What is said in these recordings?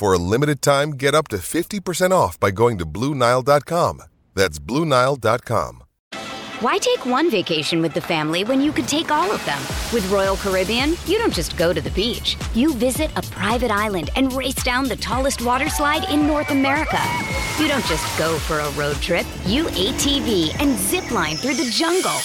For a limited time, get up to 50% off by going to Bluenile.com. That's Bluenile.com. Why take one vacation with the family when you could take all of them? With Royal Caribbean, you don't just go to the beach. You visit a private island and race down the tallest water slide in North America. You don't just go for a road trip. You ATV and zip line through the jungle.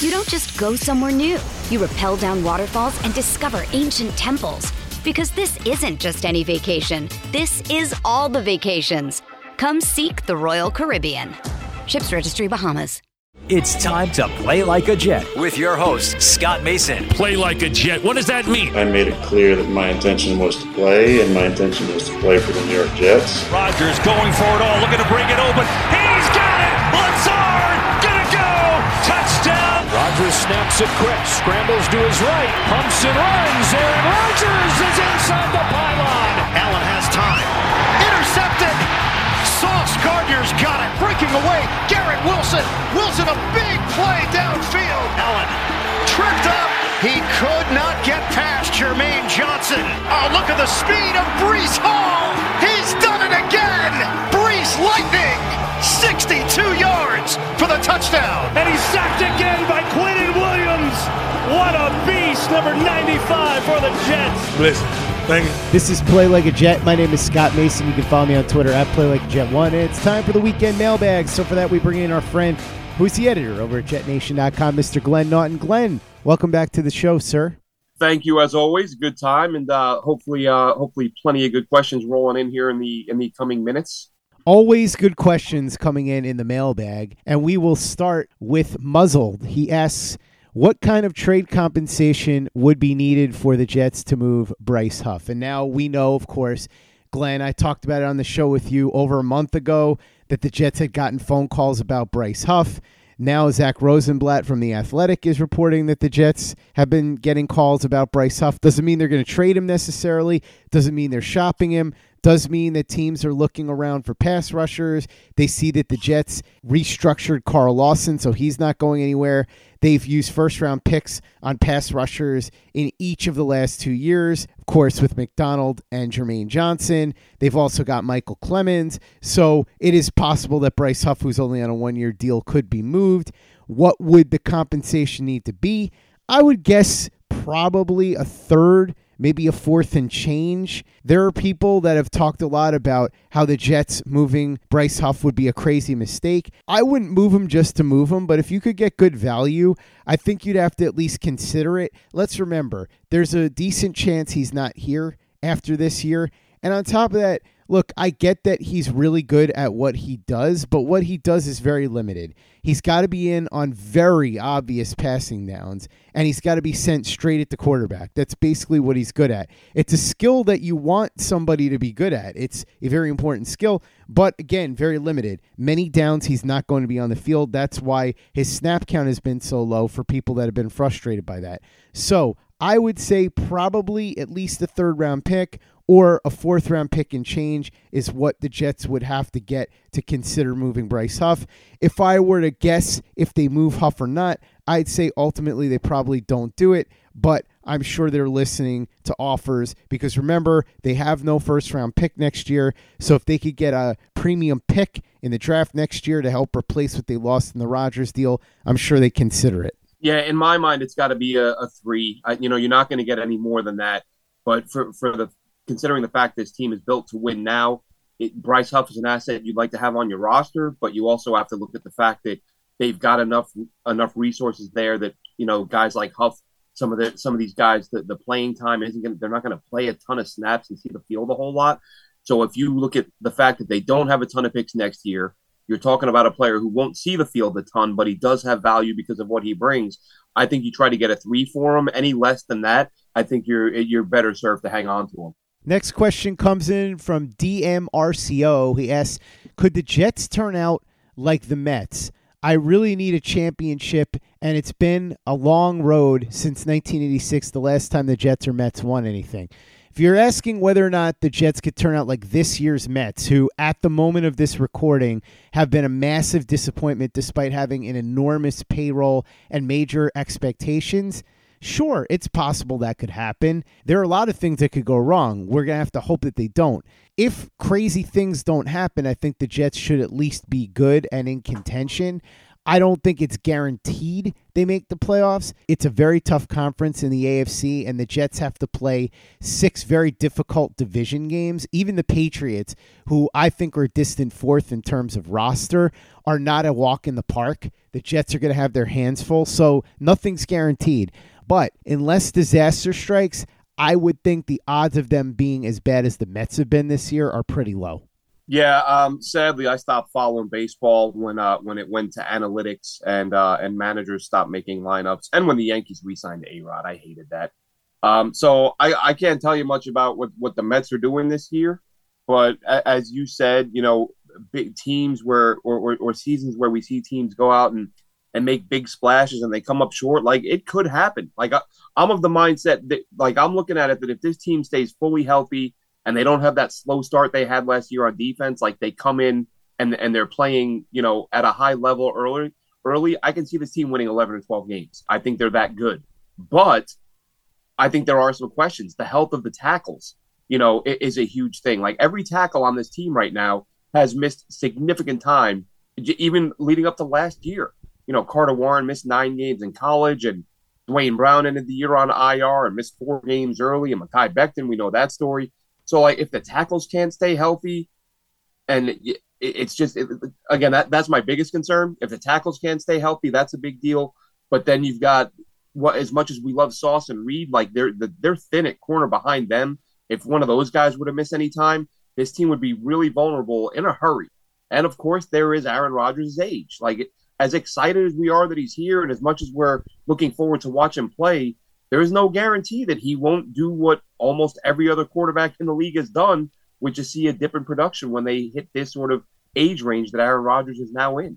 You don't just go somewhere new. You rappel down waterfalls and discover ancient temples. Because this isn't just any vacation, this is all the vacations. Come seek the Royal Caribbean. Ships Registry Bahamas. It's time to play like a Jet with your host, Scott Mason. Play like a Jet. What does that mean? I made it clear that my intention was to play, and my intention was to play for the New York Jets. Rodgers going for it all, looking to bring it open. He's got it! Let's go! Touchdown! Rodgers snaps it quick, scrambles to his right, pumps and runs. Aaron Rodgers is inside the pylon. Allen has time. Intercepted! Sauce Gardner's got it. Breaking away. Garrett Wilson. Wilson a big play downfield. Allen tripped up. He could not get past Jermaine Johnson. Oh, look at the speed of Breece Hall. He's done it again. Breece Lightning. 62 yards for the touchdown. And he's sacked again by Quinnen Williams. What a beast, number 95 for the Jets. Listen. Thank you. This is Play Like a Jet. My name is Scott Mason. You can follow me on Twitter at Play Like a Jet One. And it's time for the weekend mailbag. So for that, we bring in our friend, who's the editor over at JetNation.com, Mr. Glenn Naughton. Glenn, welcome back to the show, sir. Thank you, as always. Good time, and uh, hopefully, uh, hopefully, plenty of good questions rolling in here in the in the coming minutes. Always good questions coming in in the mailbag, and we will start with Muzzled. He asks. What kind of trade compensation would be needed for the Jets to move Bryce Huff? And now we know, of course, Glenn, I talked about it on the show with you over a month ago that the Jets had gotten phone calls about Bryce Huff. Now, Zach Rosenblatt from The Athletic is reporting that the Jets have been getting calls about Bryce Huff. Doesn't mean they're going to trade him necessarily, doesn't mean they're shopping him. Does mean that teams are looking around for pass rushers. They see that the Jets restructured Carl Lawson, so he's not going anywhere. They've used first round picks on pass rushers in each of the last two years, of course, with McDonald and Jermaine Johnson. They've also got Micheal Clemons. So it is possible that Bryce Huff, who's only on a one year deal, could be moved. What would the compensation need to be? I would guess probably a third maybe a fourth and change. There are people that have talked a lot about how the Jets moving Bryce Huff would be a crazy mistake. I wouldn't move him just to move him, but if you could get good value, I think you'd have to at least consider it. Let's remember, there's a decent chance he's not here after this year. And on top of that, look, I get that he's really good at what he does, but what he does is very limited. He's got to be in on very obvious passing downs, and he's got to be sent straight at the quarterback. That's basically what he's good at. It's a skill that you want somebody to be good at. It's a very important skill, but again, very limited. Many downs, he's not going to be on the field. That's why his snap count has been so low for people that have been frustrated by that. So I would say probably at least a third round pick or a fourth round pick and change is what the Jets would have to get to consider moving Bryce Huff. If I were to guess if they move Huff or not, I'd say ultimately they probably don't do it, but I'm sure they're listening to offers because remember, they have no first round pick next year. So if they could get a premium pick in the draft next year to help replace what they lost in the Rodgers deal, I'm sure they consider it. Yeah, in my mind, it's got to be a, a three. I, you know, you're not going to get any more than that. But for, for the considering the fact this team is built to win now, it, Bryce Huff is an asset you'd like to have on your roster, but you also have to look at the fact that they've got enough enough resources there that you know guys like Huff, some of the some of these guys, the, the playing time isn't going. They're not going to play a ton of snaps and see the field a whole lot. So if you look at the fact that they don't have a ton of picks next year, you're talking about a player who won't see the field a ton, but he does have value because of what he brings. I think you try to get a three for him. Any less than that, I think you're you're better served to hang on to him. Next question comes in from DMRCO. He asks, "Could the Jets turn out like the Mets?" I really need a championship, and it's been a long road since 1986, the last time the Jets or Mets won anything. If you're asking whether or not the Jets could turn out like this year's Mets, who at the moment of this recording have been a massive disappointment despite having an enormous payroll and major expectations, sure, it's possible that could happen. There are a lot of things that could go wrong. We're going to have to hope that they don't. If crazy things don't happen, I think the Jets should at least be good and in contention. I don't think it's guaranteed they make the playoffs. It's a very tough conference in the AFC, and the Jets have to play six very difficult division games. Even the Patriots, who I think are distant fourth in terms of roster, are not a walk in the park. The Jets are going to have their hands full, so nothing's guaranteed. But unless disaster strikes, I would think the odds of them being as bad as the Mets have been this year are pretty low. Yeah, um, sadly, I stopped following baseball when uh, when it went to analytics and uh, and managers stopped making lineups, and when the Yankees re-signed A Rod, I hated that. Um, so I, I can't tell you much about what, what the Mets are doing this year, but as you said, you know, big teams where or, or, or seasons where we see teams go out and and make big splashes and they come up short, like it could happen. Like I, I'm of the mindset that like I'm looking at it that if this team stays fully healthy and they don't have that slow start they had last year on defense. Like they come in and and they're playing, you know, at a high level early. Early, I can see this team winning 11 or 12 games. I think they're that good, but I think there are some questions. The health of the tackles, you know, is a huge thing. Like every tackle on this team right now has missed significant time, even leading up to last year. You know, Carter Warren missed nine games in college, and Duane Brown ended the year on IR and missed four games early. And Mekhi Becton, we know that story. So like if the tackles can't stay healthy, and it's just it, again that that's my biggest concern. If the tackles can't stay healthy, that's a big deal. But then you've got what as much as we love Sauce and Reed, like they're they're thin at corner behind them. If one of those guys would have missed any time, this team would be really vulnerable in a hurry. And of course, there is Aaron Rodgers' age. Like as excited as we are that he's here, and as much as we're looking forward to watch him play, there is no guarantee that he won't do what almost every other quarterback in the league has done, which is see a dip in production when they hit this sort of age range that Aaron Rodgers is now in.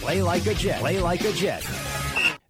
Play like a Jet. Play like a Jet.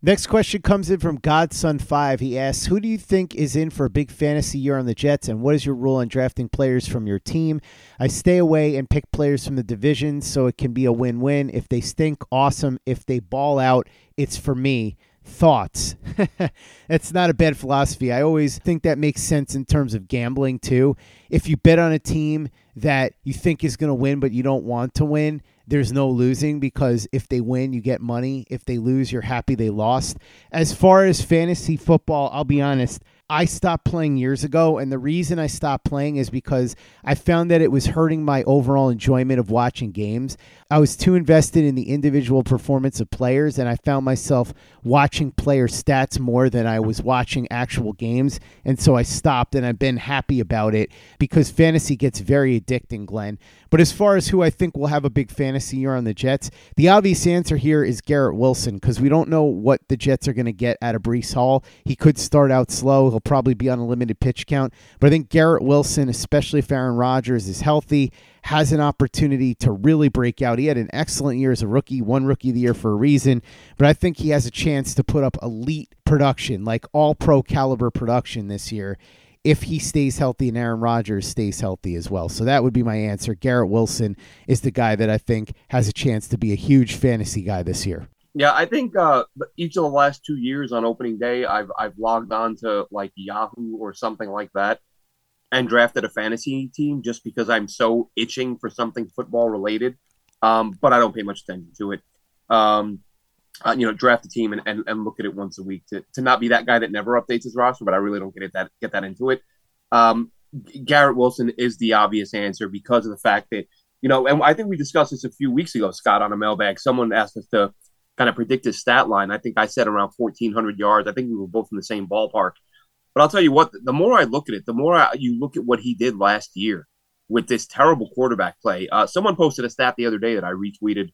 Next question comes in from Godson5. He asks, Who do you think is in for a big fantasy year on the Jets, and what is your rule on drafting players from your team? I stay away and pick players from the division so it can be a win win. If they stink, awesome. If they ball out, it's for me. Thoughts? That's not a bad philosophy. I always think that makes sense in terms of gambling, too. If you bet on a team that you think is going to win, but you don't want to win, there's no losing because if they win, you get money. If they lose, you're happy they lost. As far as fantasy football, I'll be honest, I stopped playing years ago, and the reason I stopped playing is because I found that it was hurting my overall enjoyment of watching games. I was too invested in the individual performance of players, and I found myself watching player stats more than I was watching actual games. And so I stopped, and I've been happy about it because fantasy gets very addicting, Glenn. But as far as who I think will have a big fantasy year on the Jets, the obvious answer here is Garrett Wilson because we don't know what the Jets are going to get out of Breece Hall. He could start out slow. He'll probably be on a limited pitch count. But I think Garrett Wilson, especially if Aaron Rodgers is healthy, has an opportunity to really break out. He had an excellent year as a rookie, one rookie of the year for a reason, but I think he has a chance to put up elite production, like all pro caliber production this year if he stays healthy and Aaron Rodgers stays healthy as well. So that would be my answer. Garrett Wilson is the guy that I think has a chance to be a huge fantasy guy this year. Yeah, I think uh, each of the last two years on opening day, I've I've logged on to like Yahoo or something like that, and drafted a fantasy team just because I'm so itching for something football related. Um, but I don't pay much attention to it. Um, uh, you know, draft a team and, and, and look at it once a week to, to not be that guy that never updates his roster, but I really don't get it that get that into it. Um, Garrett Wilson is the obvious answer because of the fact that, you know, and I think we discussed this a few weeks ago, Scott, on a mailbag. Someone asked us to kind of predict his stat line. I think I said around 1,400 yards. I think we were both in the same ballpark. But I'll tell you what, the more I look at it, the more I, you look at what he did last year with this terrible quarterback play. Uh, someone posted a stat the other day that I retweeted.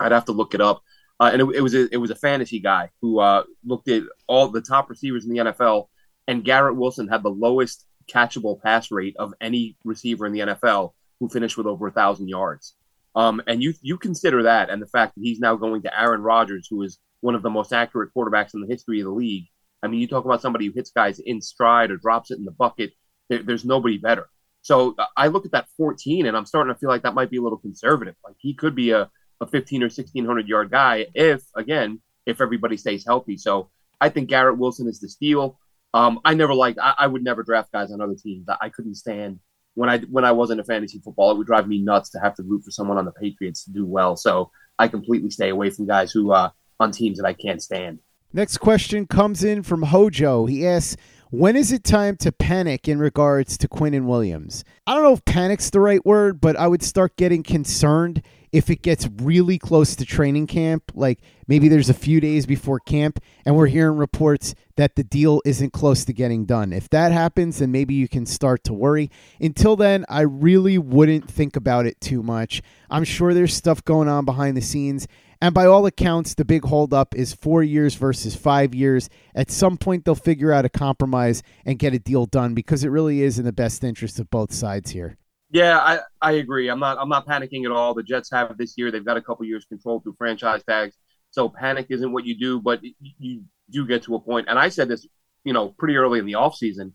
I'd have to look it up. Uh, and it, it, was a, it was a fantasy guy who uh, looked at all the top receivers in the NFL, and Garrett Wilson had the lowest catchable pass rate of any receiver in the NFL who finished with over a thousand yards. Um, and you you consider that, and the fact that he's now going to Aaron Rodgers, who is one of the most accurate quarterbacks in the history of the league. I mean, you talk about somebody who hits guys in stride or drops it in the bucket. There, there's nobody better. So I look at that 14, and I'm starting to feel like that might be a little conservative. Like he could be a a 15 or 1600 yard guy if again if everybody stays healthy. So I think Garrett Wilson is the steal. Um, I never liked. I, I, would never draft guys on other teams. I, couldn't stand when I when I wasn't a fantasy football. It would drive me nuts to have to root for someone on the Patriots to do well. So I completely stay away from guys who uh, on teams that I can't stand. Next question comes in from Hojo. He asks, when is it time to panic in regards to Quinnen Williams? I don't know if panic's the right word, but I would start getting concerned if it gets really close to training camp. Like maybe there's a few days before camp and we're hearing reports that the deal isn't close to getting done. If that happens, then maybe you can start to worry. Until then, I really wouldn't think about it too much. I'm sure there's stuff going on behind the scenes and by all accounts, the big holdup is four years versus five years. At some point, they'll figure out a compromise and get a deal done because it really is in the best interest of both sides here. Yeah, I, I agree. I'm not I'm not panicking at all. The Jets have this year. They've got a couple years control through franchise tags. So panic isn't what you do, but you do get to a point. And I said this, you know, pretty early in the offseason.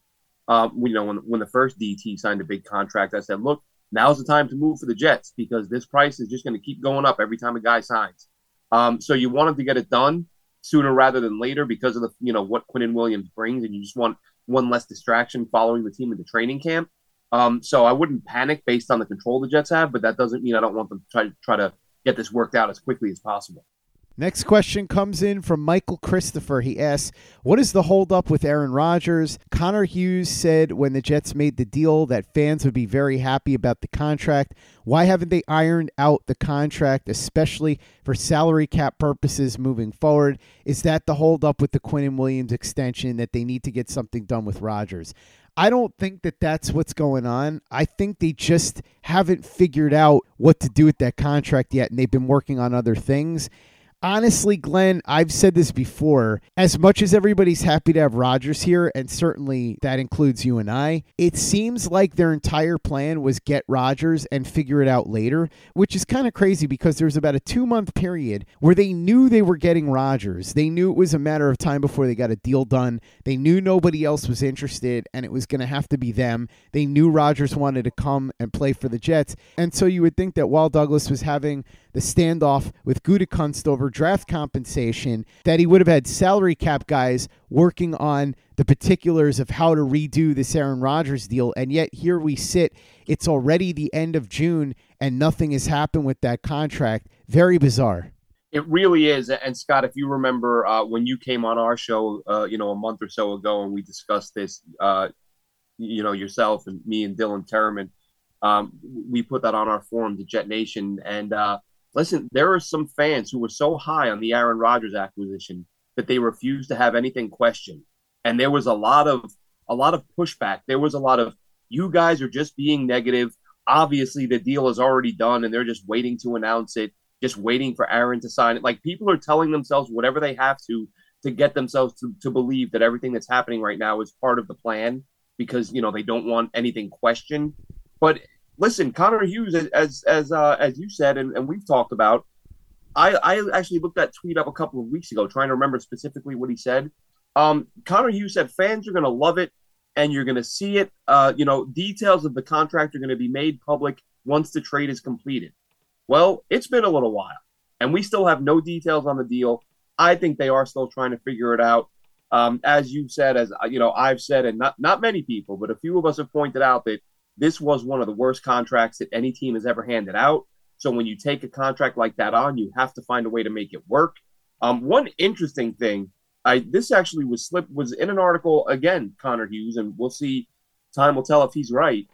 Um, you know, when when the first DT signed a big contract, I said, look, now's the time to move for the Jets because this price is just going to keep going up every time a guy signs. Um, so you want wanted to get it done sooner rather than later because of the you know what Quinnen Williams brings, and you just want one less distraction following the team in the training camp. Um, so I wouldn't panic based on the control the Jets have, but that doesn't mean I don't want them to try, try to get this worked out as quickly as possible. Next question comes in from Michael Christopher. He asks, What is the holdup with Aaron Rodgers? Connor Hughes said when the Jets made the deal that fans would be very happy about the contract. Why haven't they ironed out the contract, especially for salary cap purposes moving forward? Is that the holdup with the Quinnen Williams extension that they need to get something done with Rodgers? I don't think that that's what's going on. I think they just haven't figured out what to do with that contract yet, and they've been working on other things honestly, Glenn, I've said this before. As much as everybody's happy to have Rodgers here, and certainly that includes you and I, it seems like their entire plan was get Rodgers and figure it out later, which is kind of crazy because there was about a two month period where they knew they were getting Rodgers. They knew it was a matter of time before they got a deal done. They knew nobody else was interested and it was going to have to be them. They knew Rodgers wanted to come and play for the Jets. And so you would think that while Douglas was having the standoff with Gutekunst over draft compensation, that he would have had salary cap guys working on the particulars of how to redo this Aaron Rodgers deal. And yet here we sit. It's already the end of June and nothing has happened with that contract. Very bizarre. It really is. And Scott, if you remember uh, when you came on our show, uh, you know, a month or so ago, and we discussed this, uh, you know, yourself and me and Dylan Terman, um, we put that on our forum, the Jet Nation. And uh, listen, there are some fans who were so high on the Aaron Rodgers acquisition that they refused to have anything questioned. And there was a lot of a lot of pushback. There was a lot of you guys are just being negative. Obviously, the deal is already done, and they're just waiting to announce it just waiting for Aaron to sign it. Like people are telling themselves whatever they have to to get themselves to, to believe that everything that's happening right now is part of the plan because you know they don't want anything questioned. But listen, Connor Hughes, as as uh, as you said, and, and we've talked about, I I actually looked that tweet up a couple of weeks ago, trying to remember specifically what he said. Um, Connor Hughes said fans are going to love it, and you're going to see it. Uh, you know, details of the contract are going to be made public once the trade is completed. Well, it's been a little while, and we still have no details on the deal. I think they are still trying to figure it out. Um, as you've said, as you know, I've said, and not not many people, but a few of us have pointed out that this was one of the worst contracts that any team has ever handed out. So when you take a contract like that on, you have to find a way to make it work. Um, one interesting thing, I this actually was slipped was in an article again, Connor Hughes, and we'll see. Time will tell if he's right.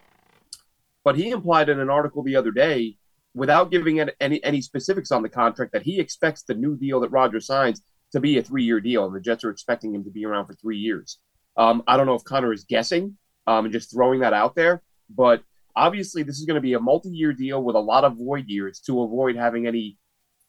But he implied in an article the other day without giving any any specifics on the contract that he expects the new deal that Roger signs to be a three year deal, and the Jets are expecting him to be around for three years. Um, I don't know if Connor is guessing um, and just throwing that out there, but obviously this is going to be a multi year deal with a lot of void years to avoid having any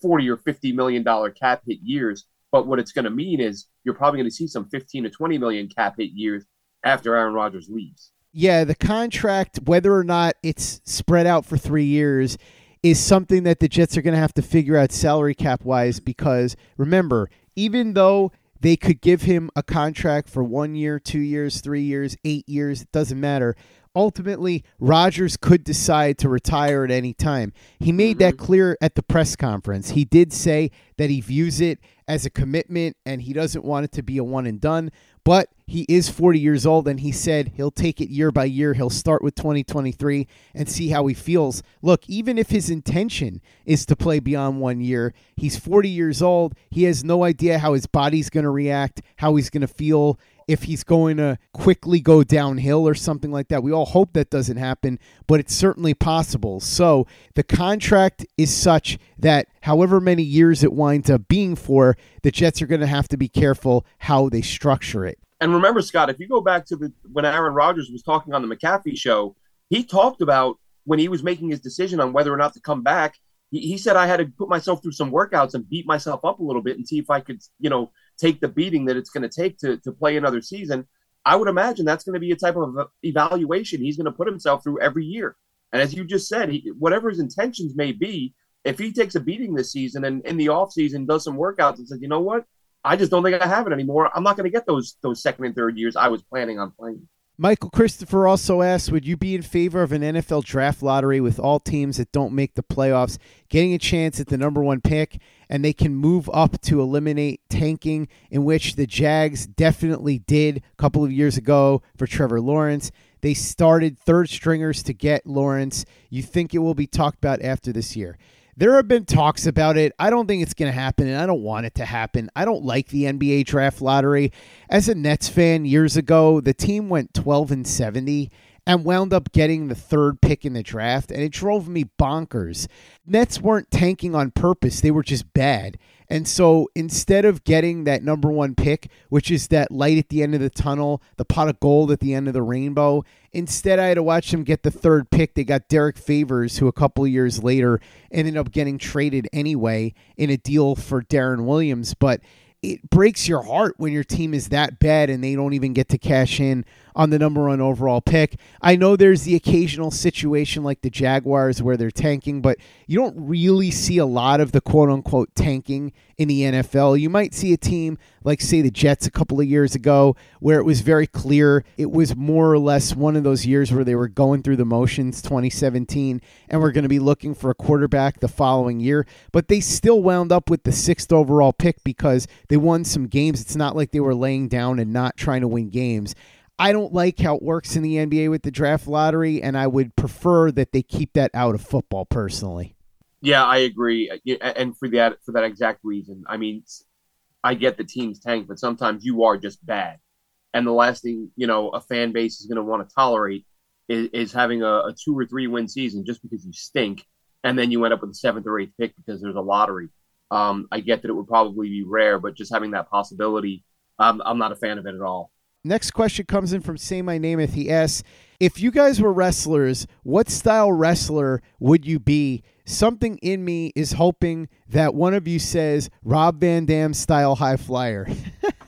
forty or fifty million dollar cap hit years. But what it's going to mean is you're probably going to see some fifteen to twenty million cap hit years after Aaron Rodgers leaves. Yeah, the contract, whether or not it's spread out for three years, is something that the Jets are going to have to figure out salary cap wise because remember, even though they could give him a contract for one year, two years, three years, eight years, it doesn't matter. Ultimately, Rodgers could decide to retire at any time. He made that mm-hmm. clear at the press conference. He did say that he views it as a commitment and he doesn't want it to be a one and done. But he is 40 years old, and he said he'll take it year by year. He'll start with 2023 and see how he feels. Look, even if his intention is to play beyond one year, he's 40 years old. He has no idea how his body's going to react, how he's going to feel, if he's going to quickly go downhill or something like that. We all hope that doesn't happen, but it's certainly possible. So the contract is such that however many years it winds up being for, the Jets are going to have to be careful how they structure it. And remember, Scott, if you go back to the when Aaron Rodgers was talking on the McAfee show, he talked about when he was making his decision on whether or not to come back. He, he said I had to put myself through some workouts and beat myself up a little bit and see if I could, you know, take the beating that it's going to take to to play another season, I would imagine that's going to be a type of evaluation he's going to put himself through every year. And as you just said, he, whatever his intentions may be, if he takes a beating this season and in the offseason does some workouts and says, you know what, I just don't think I have it anymore. I'm not going to get those those second and third years I was planning on playing. Michael Christopher also asked, would you be in favor of an NFL draft lottery with all teams that don't make the playoffs getting a chance at the number one pick and they can move up to eliminate tanking, in which the Jags definitely did a couple of years ago for Trevor Lawrence? They started third stringers to get Lawrence. You think it will be talked about after this year? There have been talks about it. I don't think it's going to happen, and I don't want it to happen. I don't like the NBA draft lottery. As a Nets fan years ago, the team went 12 and 70 and wound up getting the third pick in the draft, and it drove me bonkers. Nets weren't tanking on purpose, they were just bad. And so instead of getting that number one pick, which is that light at the end of the tunnel, the pot of gold at the end of the rainbow, instead I had to watch them get the third pick. They got Derrick Favors, who a couple years later ended up getting traded anyway in a deal for Deron Williams. But it breaks your heart when your team is that bad and they don't even get to cash in on the number one overall pick. I know there's the occasional situation like the Jaguars where they're tanking, but you don't really see a lot of the quote unquote tanking in the NFL. You might see a team like, say, the Jets a couple of years ago where it was very clear it was more or less one of those years where they were going through the motions 2017 and we're going to be looking for a quarterback the following year. But they still wound up with the sixth overall pick because they won some games. It's not like they were laying down and not trying to win games. I don't like how it works in the NBA with the draft lottery, and I would prefer that they keep that out of football personally. Yeah, I agree, uh, and for that for that exact reason. I mean, I get the team's tank, but sometimes you are just bad, and the last thing you know a fan base is going to want to tolerate is, is having a, a, two or three win season just because you stink, and then you end up with a seventh or eighth pick because there's a lottery. Um, I get that it would probably be rare, but just having that possibility, um, I'm not a fan of it at all. Next question comes in from Say My Name. If he asks, if you guys were wrestlers, what style wrestler would you be? Something in me is hoping that one of you says Rob Van Dam style high flyer.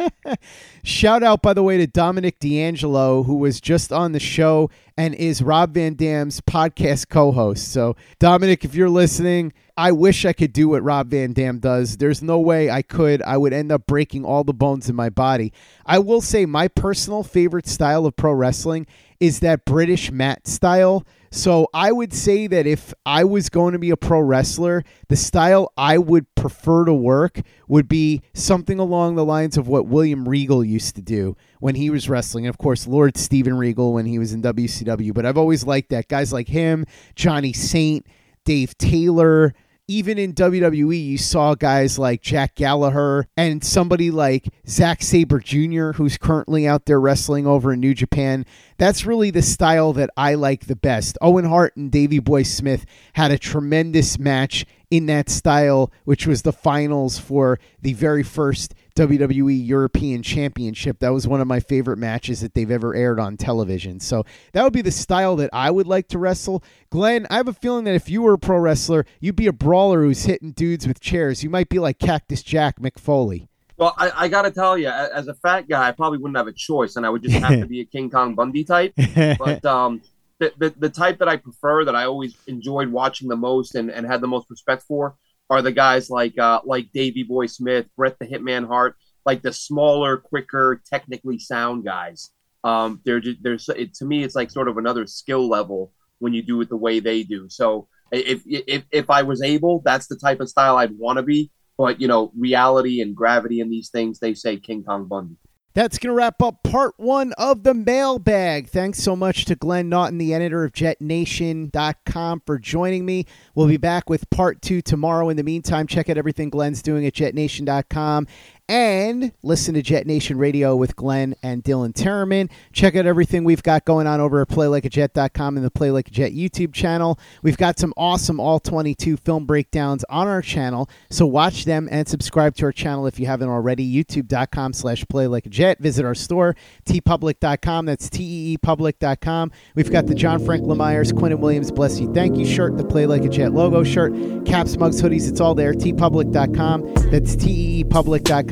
Shout out, by the way, to Dominic D'Angelo, who was just on the show and is Rob Van Dam's podcast co host. So, Dominic, if you're listening, I wish I could do what Rob Van Dam does. There's no way I could. I would end up breaking all the bones in my body. I will say my personal favorite style of pro wrestling is that British mat style. So I would say that if I was going to be a pro wrestler, the style I would prefer to work would be something along the lines of what William Regal used to do when he was wrestling. And of course, Lord Steven Regal when he was in WCW. But I've always liked that. Guys like him, Johnny Saint, Dave Taylor, even in WWE, you saw guys like Jack Gallagher and somebody like Zack Sabre Jr., who's currently out there wrestling over in New Japan. That's really the style that I like the best. Owen Hart and Davey Boy Smith had a tremendous match in that style, which was the finals for the very first WWE European Championship. That was one of my favorite matches that they've ever aired on television. So that would be the style that I would like to wrestle. Glenn, I have a feeling that if you were a pro wrestler, you'd be a brawler who's hitting dudes with chairs. You might be like Cactus Jack Mick Foley. Well, I, I got to tell you, as a fat guy, I probably wouldn't have a choice, and I would just have to be a King Kong Bundy type. But um, the, the, the type that I prefer, that I always enjoyed watching the most and, and had the most respect for, are the guys like uh, like Davey Boy Smith, Bret the Hitman Hart, like the smaller, quicker, technically sound guys. Um, they're just, to me, it's like sort of another skill level when you do it the way they do. So if if if I was able, that's the type of style I'd want to be. But you know, reality and gravity and these things, they say King Kong Bundy. That's going to wrap up part one of the mailbag. Thanks so much to Glenn Naughton, the editor of JetNation.com, for joining me. We'll be back with part two tomorrow. In the meantime, check out everything Glenn's doing at JetNation.com and listen to Jet Nation Radio with Glenn and Dylan Terriman. Check out everything we've got going on over at PlayLikeAJet.com and the Play Like a Jet YouTube channel. We've got some awesome All 22 film breakdowns on our channel, so watch them and subscribe to our channel if you haven't already. YouTube.com slash Play Like a Jet. Visit our store, teepublic.com. That's T-E-E-public.com. We've got the John Frank Lemires, Quinnen Williams, Bless You, Thank You shirt, the Play Like a Jet logo shirt, caps, mugs, hoodies. It's all there. teepublic.com. That's T-E-E-public.com